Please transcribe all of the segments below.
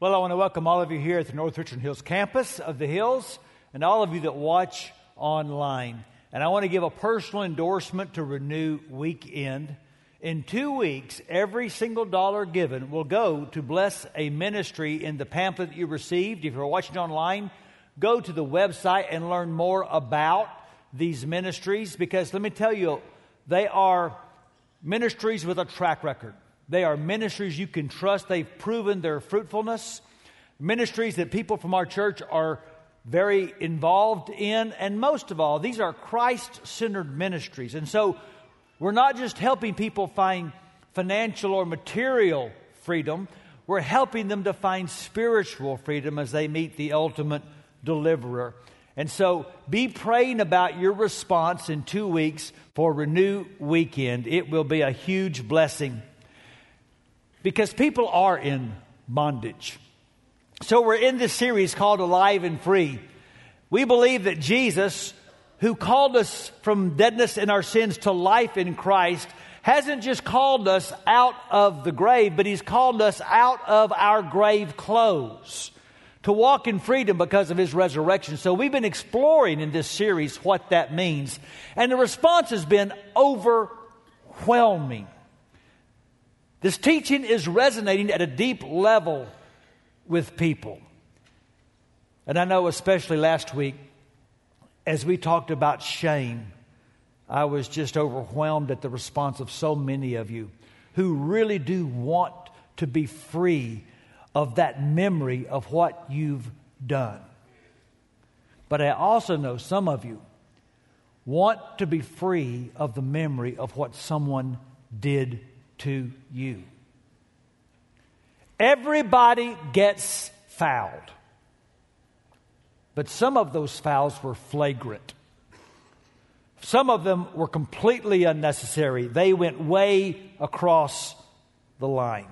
Well, I want to welcome all of you here at the North Richland Hills campus of the Hills and all of you that watch online. And I want to give a personal endorsement to Renew Weekend. In two weeks, every single dollar given will go to bless a ministry in the pamphlet that you received. If you're watching online, go to the website and learn more about these ministries because let me tell you, they are ministries with a track record. They are ministries you can trust. They've proven their fruitfulness. Ministries that people from our church are very involved in. And most of all, these are Christ centered ministries. And so we're not just helping people find financial or material freedom, we're helping them to find spiritual freedom as they meet the ultimate deliverer. And so be praying about your response in two weeks for Renew Weekend. It will be a huge blessing because people are in bondage. So we're in this series called Alive and Free. We believe that Jesus, who called us from deadness in our sins to life in Christ, hasn't just called us out of the grave, but he's called us out of our grave clothes to walk in freedom because of his resurrection. So we've been exploring in this series what that means. And the response has been overwhelming. This teaching is resonating at a deep level with people. And I know, especially last week, as we talked about shame, I was just overwhelmed at the response of so many of you who really do want to be free of that memory of what you've done. But I also know some of you want to be free of the memory of what someone did to you. Everybody gets fouled. But some of those fouls were flagrant. Some of them were completely unnecessary. They went way across the line.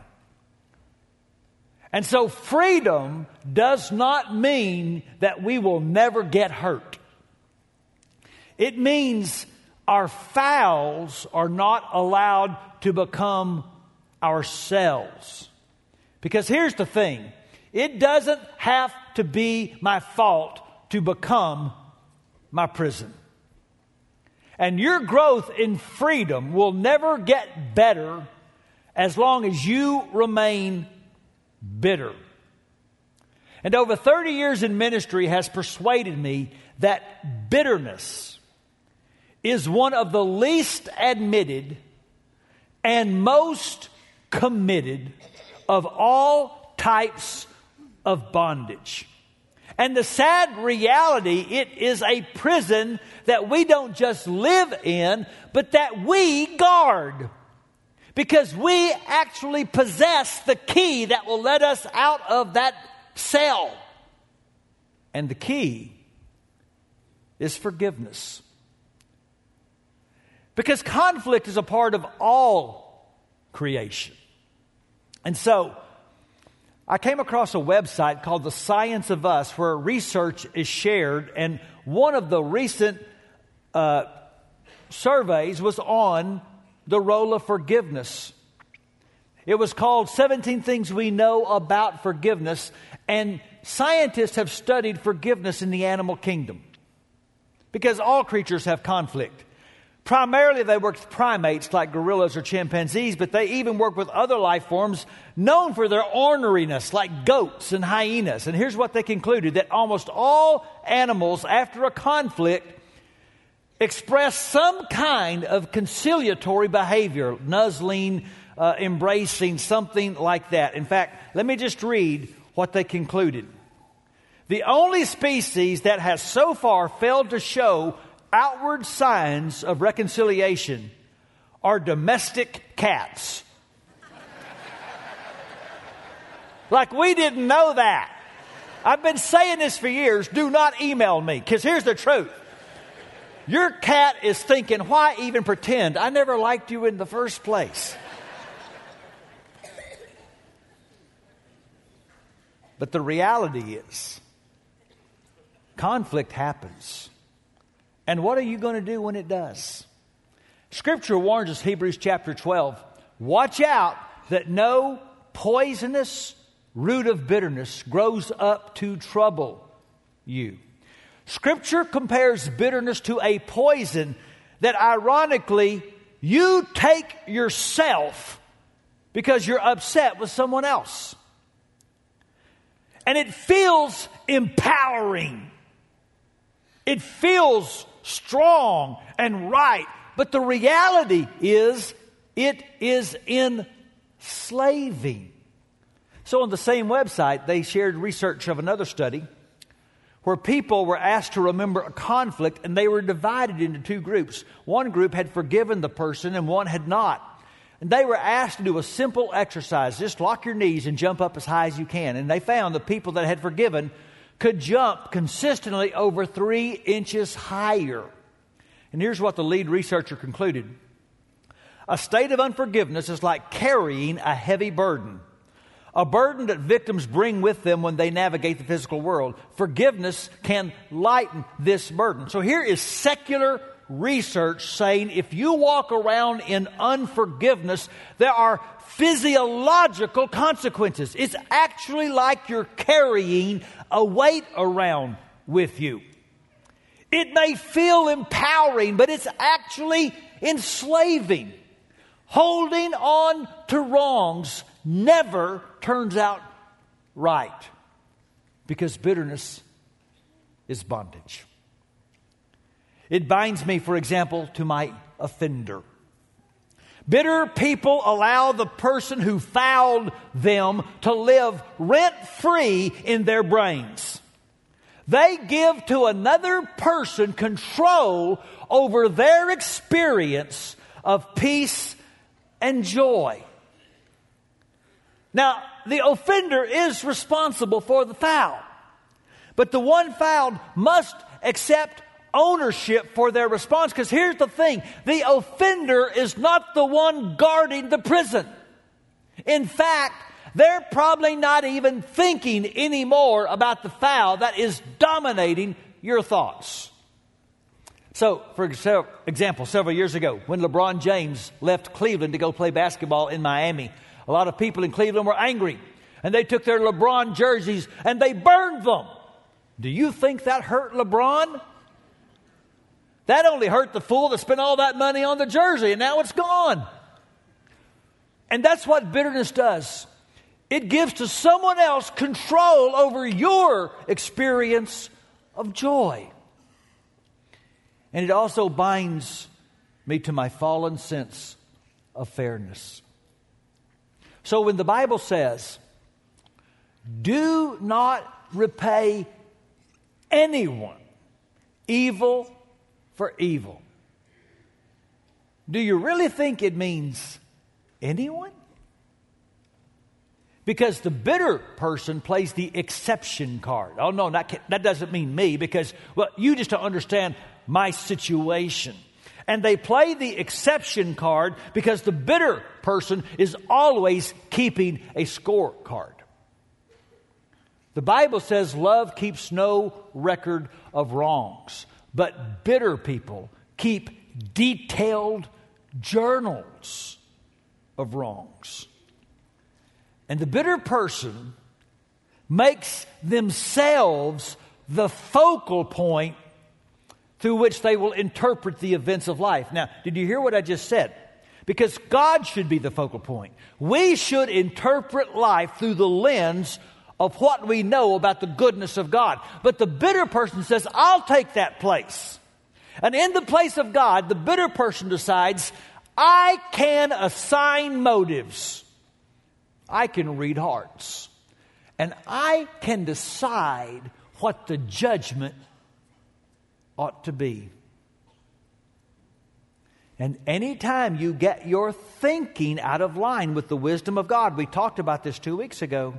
And so, freedom does not mean that we will never get hurt. It means our fouls are not allowed to become ourselves. Because here's the thing it doesn't have to be my fault to become my prison. And your growth in freedom will never get better as long as you remain bitter. And over 30 years in ministry has persuaded me that bitterness is one of the least admitted and most committed of all types of bondage. And the sad reality, it is a prison that we don't just live in, but that we guard. Because we actually possess the key that will let us out of that cell. And the key is forgiveness. Because conflict is a part of all creation. And so, I came across a website called The Science of Us where research is shared, and one of the recent uh, surveys was on the role of forgiveness. It was called 17 Things We Know About Forgiveness, and scientists have studied forgiveness in the animal kingdom because all creatures have conflict. Primarily, they work with primates like gorillas or chimpanzees, but they even work with other life forms known for their orneriness, like goats and hyenas. And here's what they concluded that almost all animals, after a conflict, express some kind of conciliatory behavior, nuzzling, uh, embracing, something like that. In fact, let me just read what they concluded. The only species that has so far failed to show outward signs of reconciliation are domestic cats. like we didn't know that. I've been saying this for years. Do not email me because here's the truth. Your cat is thinking, why even pretend? I never liked you in the first place. But the reality is, conflict happens. And what are you going to do when it does? Scripture warns us, Hebrews chapter 12, watch out that no poisonous root of bitterness grows up to trouble you. Scripture compares bitterness to a poison that ironically you take yourself because you're upset with someone else. And it feels empowering. It feels strong and right. But the reality is, it is enslaving. So, on the same website, they shared research of another study where people were asked to remember a conflict and they were divided into two groups. One group had forgiven the person and one had not. And they were asked to do a simple exercise just lock your knees and jump up as high as you can. And they found the people that had forgiven could jump consistently over three inches higher. And here's what the lead researcher concluded a state of unforgiveness is like carrying a heavy burden a burden that victims bring with them when they navigate the physical world. Forgiveness can lighten this burden. So here is secular research saying if you walk around in unforgiveness, there are physiological consequences. It's actually like you're carrying a weight around with you. It may feel empowering, but it's actually enslaving. Holding on to wrongs never turns out right because bitterness is bondage. It binds me, for example, to my offender. Bitter people allow the person who fouled them to live rent free in their brains. They give to another person control over their experience of peace and joy. Now, the offender is responsible for the foul, but the one fouled must accept ownership for their response because here's the thing the offender is not the one guarding the prison. In fact, they're probably not even thinking anymore about the foul that is dominating your thoughts. So, for example, several years ago, when LeBron James left Cleveland to go play basketball in Miami, a lot of people in Cleveland were angry and they took their LeBron jerseys and they burned them. Do you think that hurt LeBron? That only hurt the fool that spent all that money on the jersey and now it's gone. And that's what bitterness does. It gives to someone else control over your experience of joy. And it also binds me to my fallen sense of fairness. So when the Bible says, do not repay anyone evil for evil, do you really think it means anyone? Because the bitter person plays the exception card. Oh, no, that, that doesn't mean me because, well, you just don't understand my situation. And they play the exception card because the bitter person is always keeping a scorecard. The Bible says love keeps no record of wrongs, but bitter people keep detailed journals of wrongs. And the bitter person makes themselves the focal point through which they will interpret the events of life. Now, did you hear what I just said? Because God should be the focal point. We should interpret life through the lens of what we know about the goodness of God. But the bitter person says, I'll take that place. And in the place of God, the bitter person decides, I can assign motives. I can read hearts. And I can decide what the judgment ought to be. And anytime you get your thinking out of line with the wisdom of God, we talked about this two weeks ago,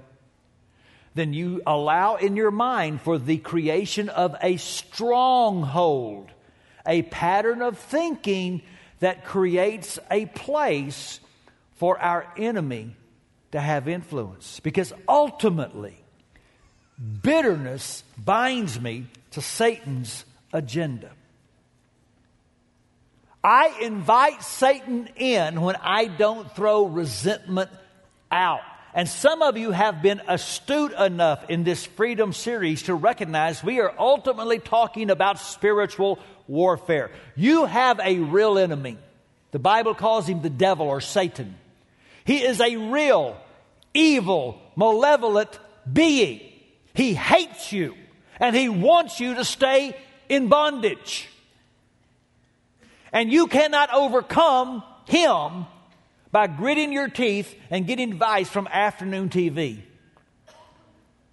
then you allow in your mind for the creation of a stronghold, a pattern of thinking that creates a place for our enemy to have influence. Because ultimately, bitterness binds me to Satan's agenda. I invite Satan in when I don't throw resentment out. And some of you have been astute enough in this freedom series to recognize we are ultimately talking about spiritual warfare. You have a real enemy. The Bible calls him the devil or Satan. He is a real, evil, malevolent being. He hates you and he wants you to stay in bondage. And you cannot overcome him by gritting your teeth and getting advice from afternoon TV.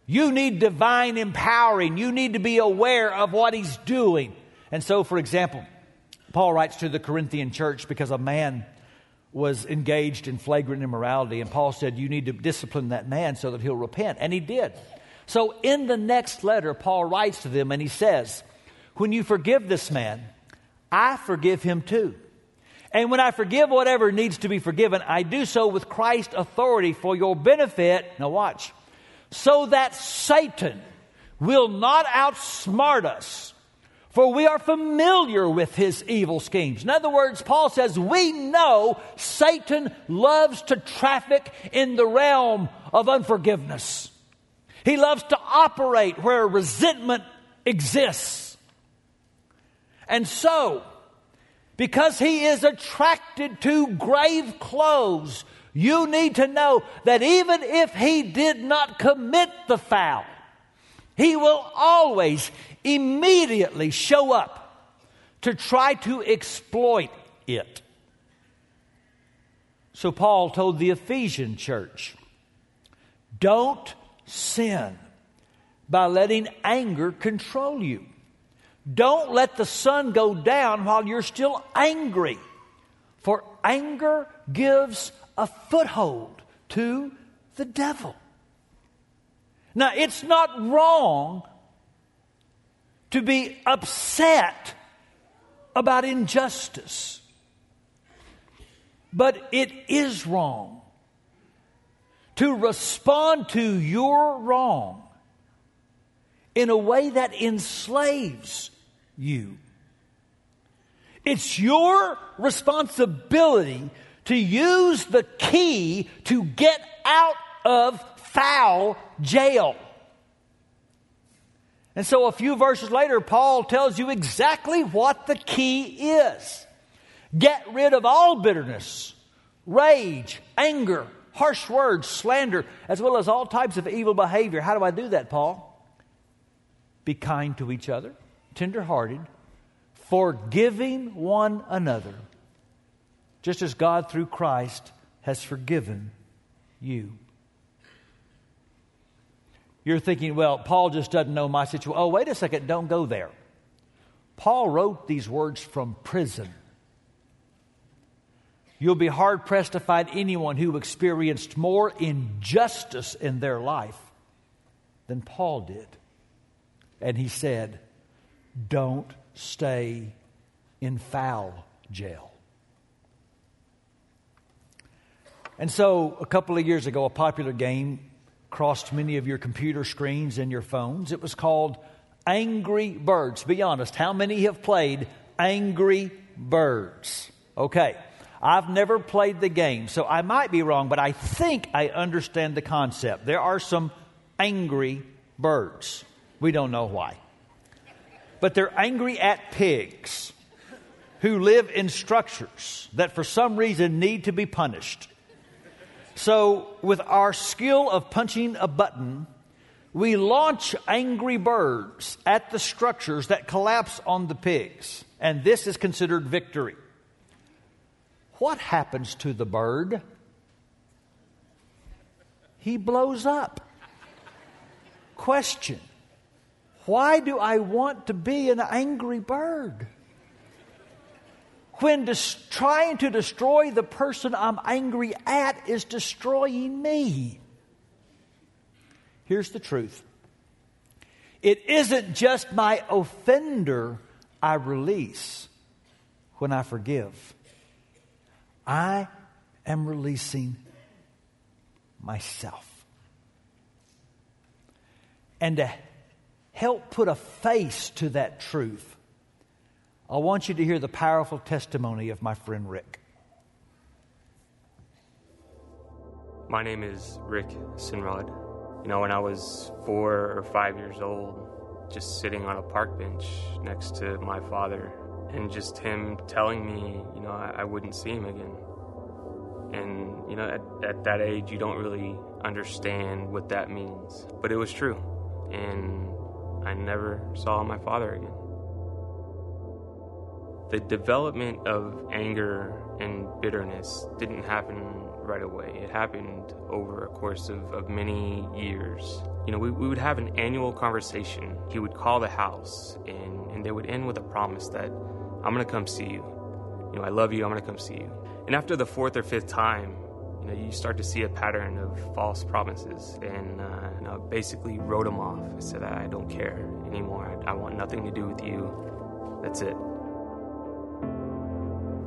You need divine empowering. You need to be aware of what he's doing. And so, for example, Paul writes to the Corinthian church because a man was engaged in flagrant immorality, and Paul said, You need to discipline that man so that he'll repent. And he did. So, in the next letter, Paul writes to them and he says, When you forgive this man, I forgive him too. And when I forgive whatever needs to be forgiven, I do so with Christ's authority for your benefit. Now, watch. So that Satan will not outsmart us, for we are familiar with his evil schemes. In other words, Paul says, we know Satan loves to traffic in the realm of unforgiveness. He loves to operate where resentment exists. And so, because he is attracted to grave clothes, you need to know that even if he did not commit the foul, he will always immediately show up to try to exploit it. So Paul told the Ephesian church, don't sin by letting anger control you. Don't let the sun go down while you're still angry, for anger gives a foothold to the devil. Now, it's not wrong to be upset about injustice, but it is wrong to respond to your wrong in a way that enslaves you. It's your responsibility to use the key to get out of foul jail. And so a few verses later, Paul tells you exactly what the key is. Get rid of all bitterness, rage, anger, harsh words, slander, as well as all types of evil behavior. How do I do that, Paul? Be kind to each other, tenderhearted, forgiving one another, just as God through Christ has forgiven you. You're thinking, well, Paul just doesn't know my situation. Oh, wait a second, don't go there. Paul wrote these words from prison. You'll be hard pressed to find anyone who experienced more injustice in their life than Paul did. And he said, Don't stay in foul jail. And so, a couple of years ago, a popular game crossed many of your computer screens and your phones. It was called Angry Birds. Be honest, how many have played Angry Birds? Okay. I've never played the game, so I might be wrong, but I think I understand the concept. There are some angry birds. We don't know why. But they're angry at pigs who live in structures that for some reason need to be punished. So, with our skill of punching a button, we launch angry birds at the structures that collapse on the pigs, and this is considered victory. What happens to the bird? He blows up. Question why do I want to be an angry bird? When trying to destroy the person I'm angry at is destroying me. Here's the truth it isn't just my offender I release when I forgive, I am releasing myself. And to help put a face to that truth, I want you to hear the powerful testimony of my friend Rick. My name is Rick Sinrod. You know, when I was four or five years old, just sitting on a park bench next to my father, and just him telling me, you know, I, I wouldn't see him again. And, you know, at, at that age, you don't really understand what that means. But it was true. And I never saw my father again. The development of anger and bitterness didn't happen right away. It happened over a course of, of many years. You know, we, we would have an annual conversation. He would call the house, and, and they would end with a promise that I'm going to come see you. You know, I love you, I'm going to come see you. And after the fourth or fifth time, you know, you start to see a pattern of false promises. And, uh, I basically wrote him off. I said, I don't care anymore. I, I want nothing to do with you. That's it.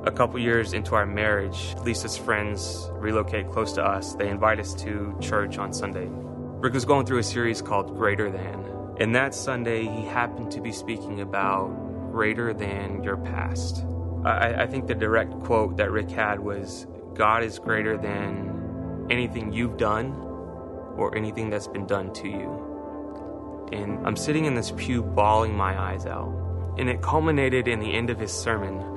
A couple years into our marriage, Lisa's friends relocate close to us. They invite us to church on Sunday. Rick was going through a series called Greater Than. And that Sunday, he happened to be speaking about greater than your past. I, I think the direct quote that Rick had was God is greater than anything you've done or anything that's been done to you. And I'm sitting in this pew bawling my eyes out. And it culminated in the end of his sermon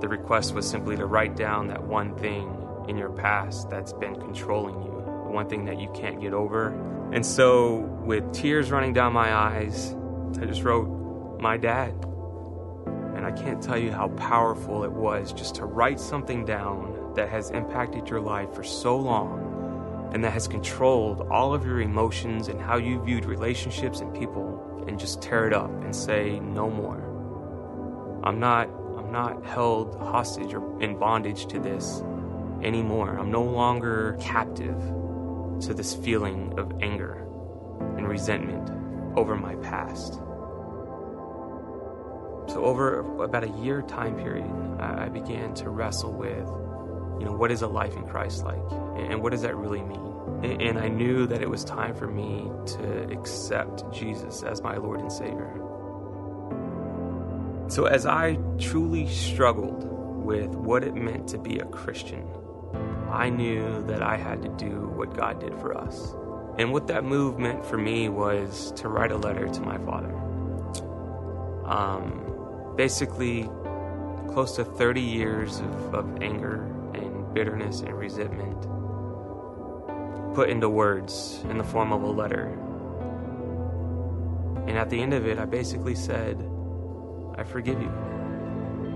the request was simply to write down that one thing in your past that's been controlling you, the one thing that you can't get over. And so, with tears running down my eyes, I just wrote, My dad. And I can't tell you how powerful it was just to write something down that has impacted your life for so long and that has controlled all of your emotions and how you viewed relationships and people and just tear it up and say, No more. I'm not i'm not held hostage or in bondage to this anymore. I'm no longer captive to this feeling of anger and resentment over my past. So, over about a year time period, I began to wrestle with, you know, what is a life in Christ like? And what does that really mean? And I knew that it was time for me to accept Jesus as my Lord and Savior. So, as I truly struggled with what it meant to be a Christian, I knew that I had to do what God did for us. And what that move meant for me was to write a letter to my father. Um, basically, close to 30 years of, of anger bitterness and resentment put into words in the form of a letter. And at the end of it, I basically said, I forgive you.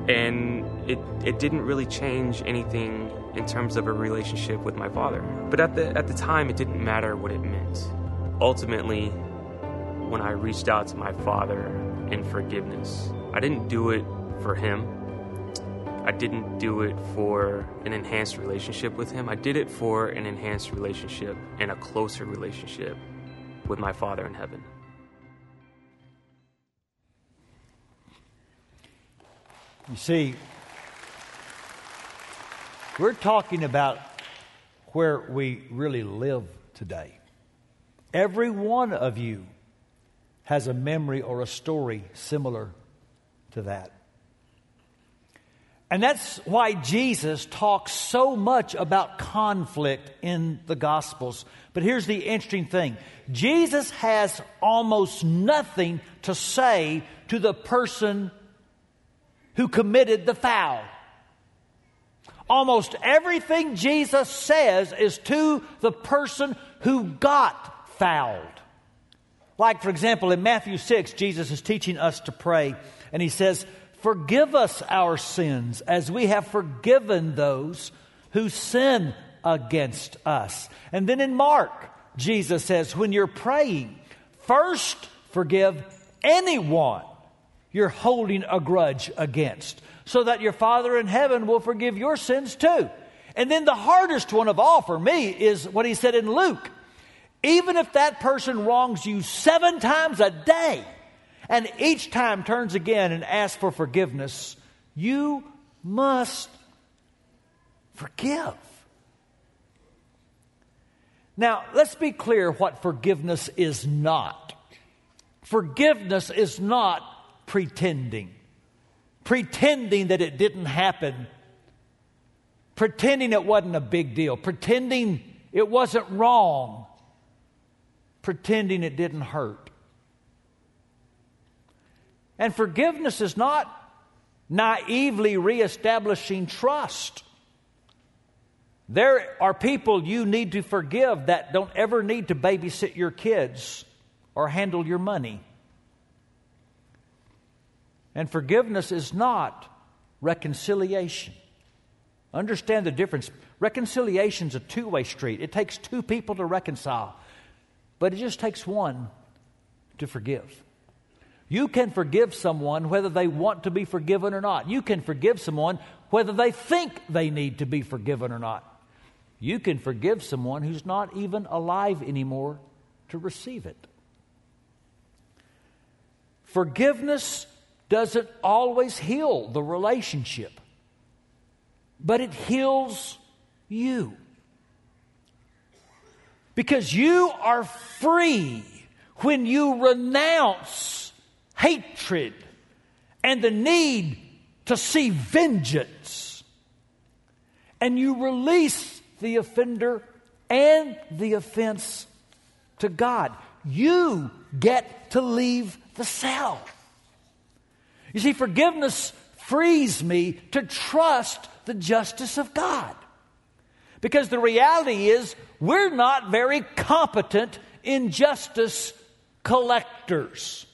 And it, it didn't really change anything in terms of a relationship with my father. But at the, at the time, it didn't matter what it meant. Ultimately, when I reached out to my father in forgiveness, I didn't do it for him. I didn't do it for an enhanced relationship with him. I did it for an enhanced relationship and a closer relationship with my Father in heaven. You see, we're talking about where we really live today. Every one of you has a memory or a story similar to that. And that's why Jesus talks so much about conflict in the Gospels. But here's the interesting thing Jesus has almost nothing to say to the person who committed the foul. Almost everything Jesus says is to the person who got fouled. Like, for example, in Matthew 6, Jesus is teaching us to pray, and he says, Forgive us our sins as we have forgiven those who sin against us. And then in Mark, Jesus says, When you're praying, first forgive anyone you're holding a grudge against, so that your Father in heaven will forgive your sins too. And then the hardest one of all for me is what he said in Luke. Even if that person wrongs you seven times a day, and each time turns again and asks for forgiveness, you must forgive. Now, let's be clear what forgiveness is not. Forgiveness is not pretending. Pretending that it didn't happen. Pretending it wasn't a big deal. Pretending It wasn't wrong pretending it didn't hurt. And forgiveness is not naively reestablishing trust. There are people you need to forgive that don't ever need to babysit your kids or handle your money. And forgiveness is not reconciliation. Understand the difference. Reconciliation is a two way street, it takes two people to reconcile, but it just takes one to forgive. You can forgive someone whether they want to be forgiven or not. You can forgive someone whether they think they need to be forgiven or not. You can forgive someone who's not even alive anymore to receive it. Forgiveness doesn't always heal the relationship, but it heals you. Because you are free when you renounce hatred and the need to see vengeance, and you release the offender and the offense to God. You get to leave the cell. You see, forgiveness frees me to trust the justice of God. Because the reality is, we're not very competent injustice collectors.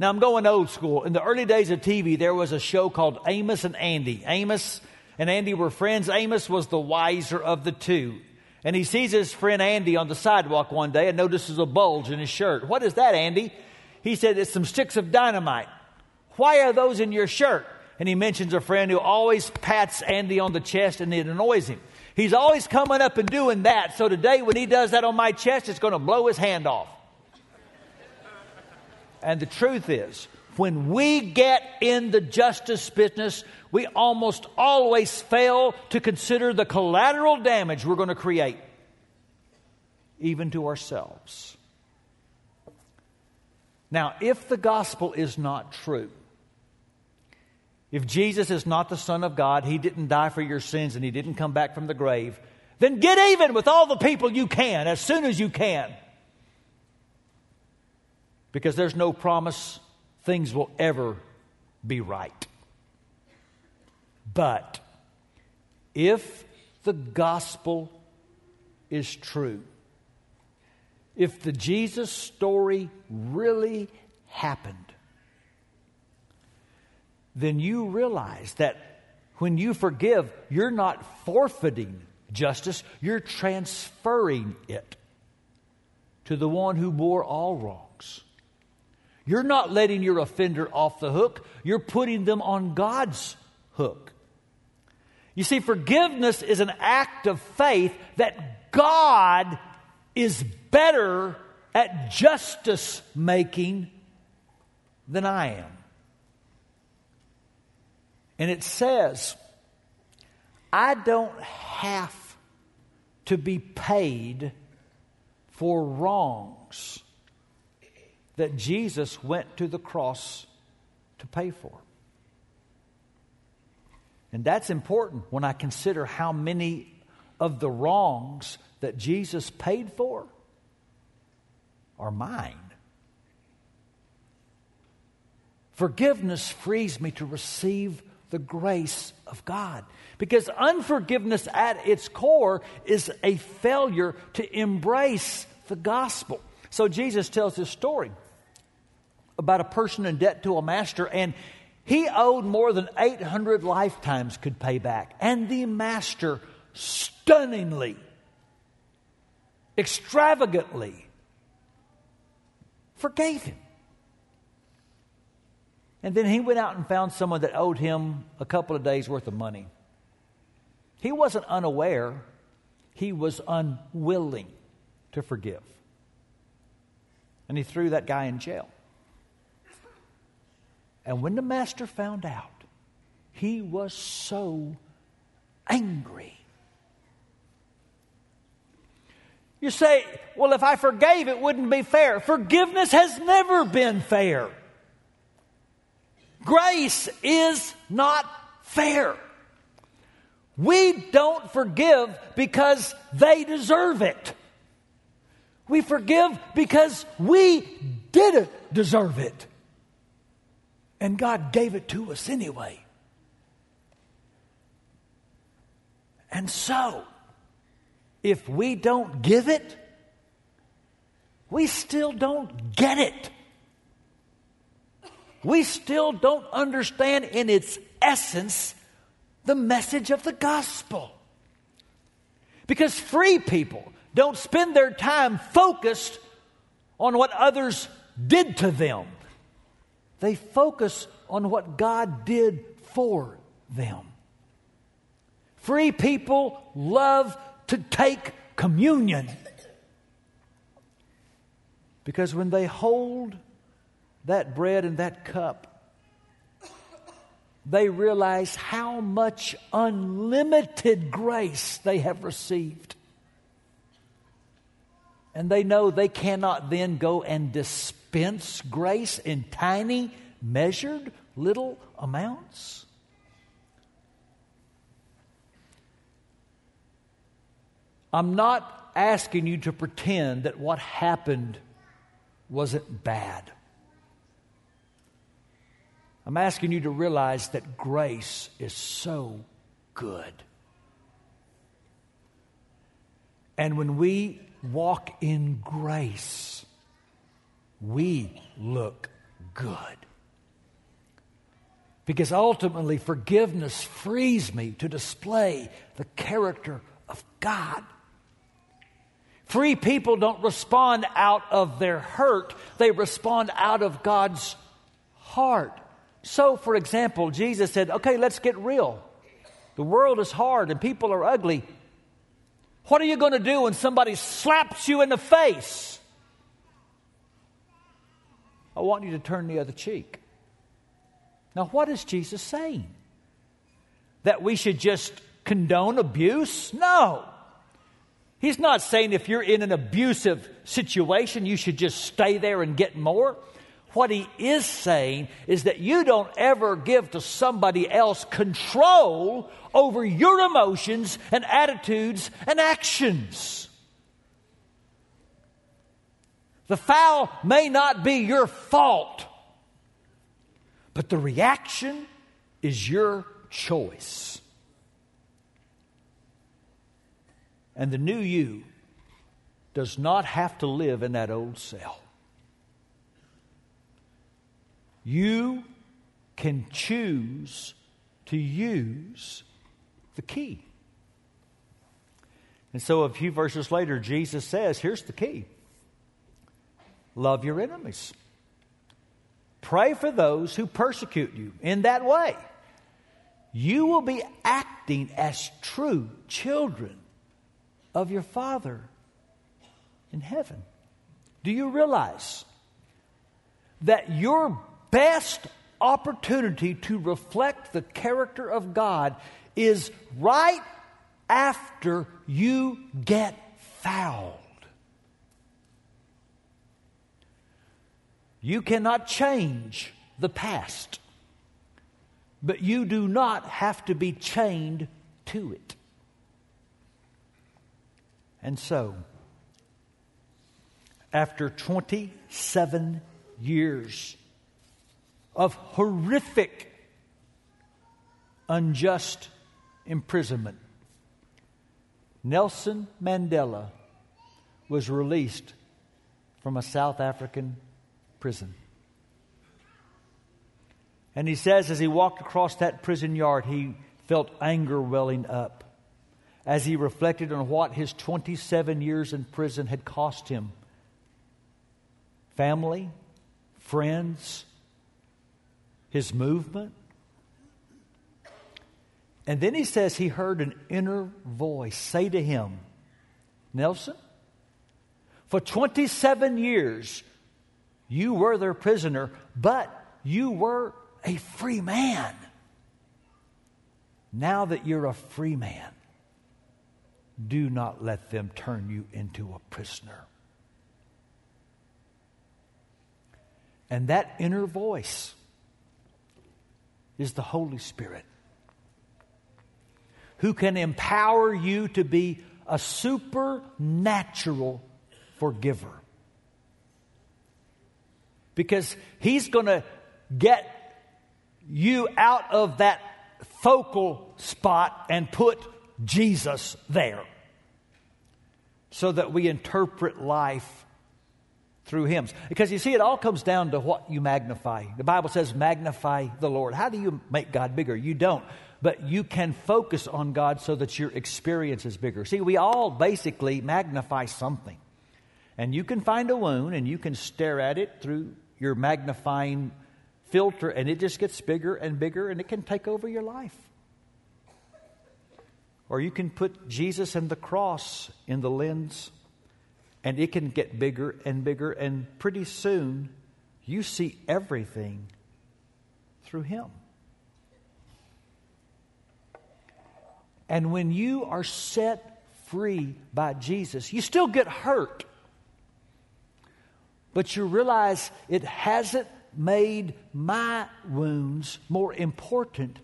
Now, I'm going old school. In the early days of TV, there was a show called Amos and Andy. Amos and Andy were friends. Amos was the wiser of the two. And he sees his friend Andy on the sidewalk one day and notices a bulge in his shirt. What is that, Andy? He said, It's some sticks of dynamite. Why are those in your shirt? And he mentions a friend who always pats Andy on the chest and it annoys him. He's always coming up and doing that. So today, when he does that on my chest, it's going to blow his hand off. And the truth is, when we get in the justice business, we almost always fail to consider the collateral damage we're going to create, even to ourselves. Now, if the gospel is not true, if Jesus is not the Son of God, He didn't die for your sins, and He didn't come back from the grave, then get even with all the people you can as soon as you can. Because there's no promise things will ever be right. But if the gospel is true, if the Jesus story really happened, then you realize that when you forgive, you're not forfeiting justice, you're transferring it to the one who bore all wrongs. You're not letting your offender off the hook, you're putting them on God's hook. You see, forgiveness is an act of faith that God is better at justice making than I am. And it says, I don't have to be paid for wrongs that Jesus went to the cross to pay for. And that's important when I consider how many of the wrongs that Jesus paid for are mine. Forgiveness frees me to receive the grace of God. Because unforgiveness at its core is a failure to embrace the gospel. So Jesus tells this story about a person in debt to a master, and he owed more than 800 lifetimes could pay back. And the master stunningly, extravagantly forgave him. And then he went out and found someone that owed him a couple of days' worth of money. He wasn't unaware, he was unwilling to forgive. And he threw that guy in jail. And when the master found out, he was so angry. You say, well, if I forgave, it wouldn't be fair. Forgiveness has never been fair. Grace is not fair. We don't forgive because they deserve it. We forgive because we didn't deserve it. And God gave it to us anyway. And so, if we don't give it, we still don't get it. We still don't understand in its essence the message of the gospel. Because free people don't spend their time focused on what others did to them, they focus on what God did for them. Free people love to take communion. Because when they hold that bread and that cup, they realize how much unlimited grace they have received. And they know they cannot then go and dispense grace in tiny, measured little amounts. I'm not asking you to pretend that what happened wasn't bad. I'm asking you to realize that grace is so good. And when we walk in grace, we look good. Because ultimately, forgiveness frees me to display the character of God. Free people don't respond out of their hurt, they respond out of God's heart. So, for example, Jesus said, okay, let's get real. The world is hard and people are ugly. What are you going to do when somebody slaps you in the face? I want you to turn the other cheek. Now, what is Jesus saying? That we should just condone abuse? No. He's not saying if you're in an abusive situation, you should just stay there and get more. What he is saying is that you don't ever give to somebody else control over your emotions and attitudes and actions. The foul may not be your fault, but the reaction is your choice. And the new you does not have to live in that old cell. You can choose to use the key. And so, a few verses later, Jesus says, Here's the key love your enemies, pray for those who persecute you. In that way, you will be acting as true children of your Father in heaven. Do you realize that your best opportunity to reflect the character of God is right after you get fouled. You cannot change the past, but you do not have to be chained to it. And so, after 27 years of horrific, unjust imprisonment. Nelson Mandela was released from a South African prison. And he says, as he walked across that prison yard, he felt anger welling up as he reflected on what his 27 years in prison had cost him family, friends, his movement. And then he says he heard an inner voice say to him, Nelson, for 27 years you were their prisoner, but you were a free man. Now that you're a free man, do not let them turn you into a prisoner. And that inner voice is the Holy Spirit. who can empower you to be a supernatural forgiver. Because he's going to get you out of that focal spot and put Jesus there so that we interpret life through hymns. Because you see, it all comes down to what you magnify. The Bible says, magnify the Lord. How do you make God bigger? You don't. But you can focus on God so that your experience is bigger. See, we all basically magnify something. And you can find a wound and you can stare at it through your magnifying filter, and it just gets bigger and bigger, and it can take over your life. Or you can put Jesus and the cross in the lens, and it can get bigger and bigger, and pretty soon you see everything through Him. And when you are set free by Jesus, you still get hurt. But you realize it hasn't made my wounds more important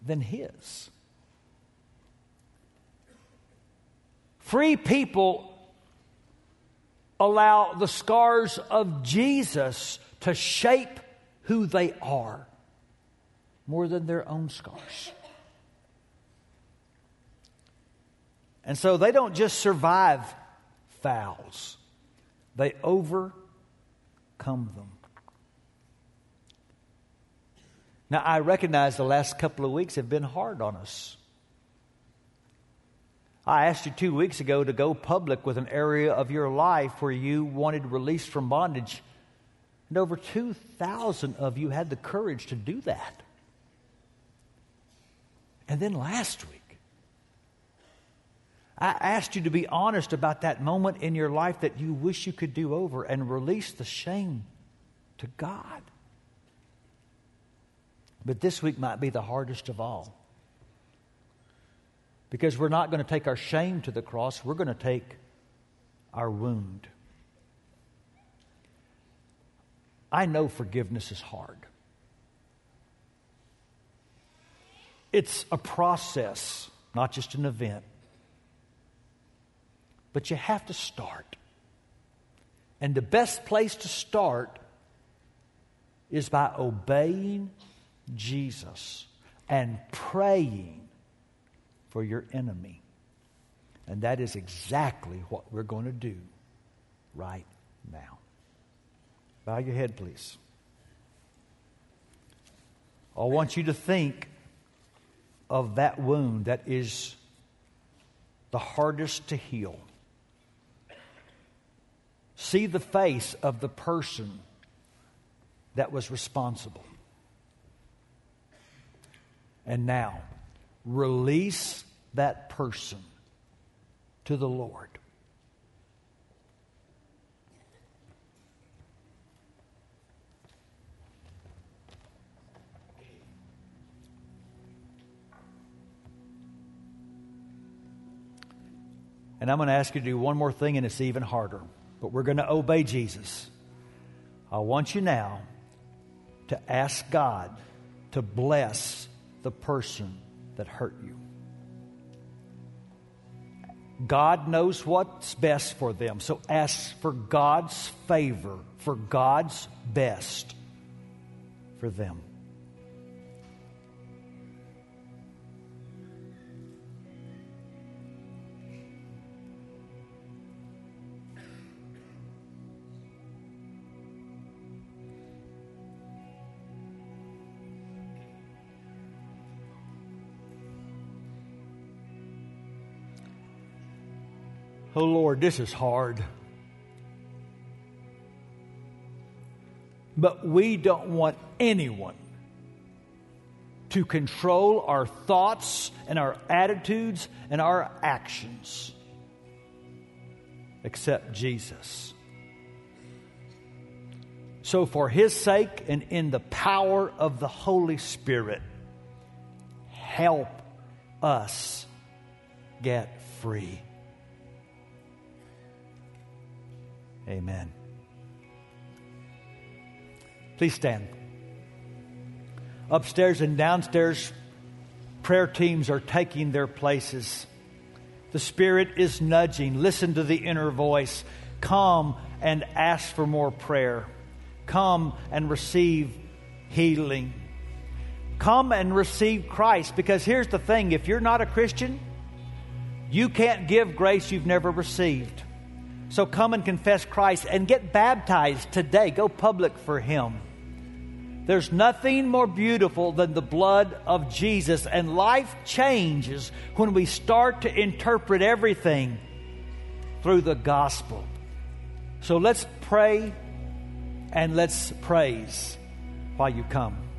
than His. Free people allow the scars of Jesus to shape who they are more than their own scars. And so they don't just survive fouls, they overcome them. Now, I recognize the last couple of weeks have been hard on us. I asked you two weeks ago to go public with an area of your life where you wanted release from bondage. And over 2,000 of you had the courage to do that. And then last week, I asked you to be honest about that moment in your life that you wish you could do over and release the shame to God. But this week might be the hardest of all. Because we're not going to take our shame to the cross, we're going to take our wound. I know forgiveness is hard. It's a process, not just an event. But you have to start. And the best place to start is by obeying Jesus and praying for your enemy. And that is exactly what we're going to do right now. Bow your head, please. I want you to think of that wound that is the hardest to heal. See the face of the person that was responsible. And now, release that person to the Lord. And I'm going to ask you to do one more thing, and it's even harder. But we're going to obey Jesus. I want you now to ask God to bless the person that hurt you. God knows what's best for them. So ask for God's favor, for God's best for them. Oh Lord, this is hard. But we don't want anyone to control our thoughts and our attitudes and our actions except Jesus. So, for His sake and in the power of the Holy Spirit, help us get free. Amen. Please stand. Upstairs and downstairs, prayer teams are taking their places. The Spirit is nudging. Listen to the inner voice. Come and ask for more prayer. Come and receive healing. Come and receive Christ. Because here's the thing if you're not a Christian, you can't give grace you've never received. So come and confess Christ and get baptized today. Go public for Him. There's nothing more beautiful than the blood of Jesus, and life changes when we start to interpret everything through the gospel. So let's pray and let's praise while you come.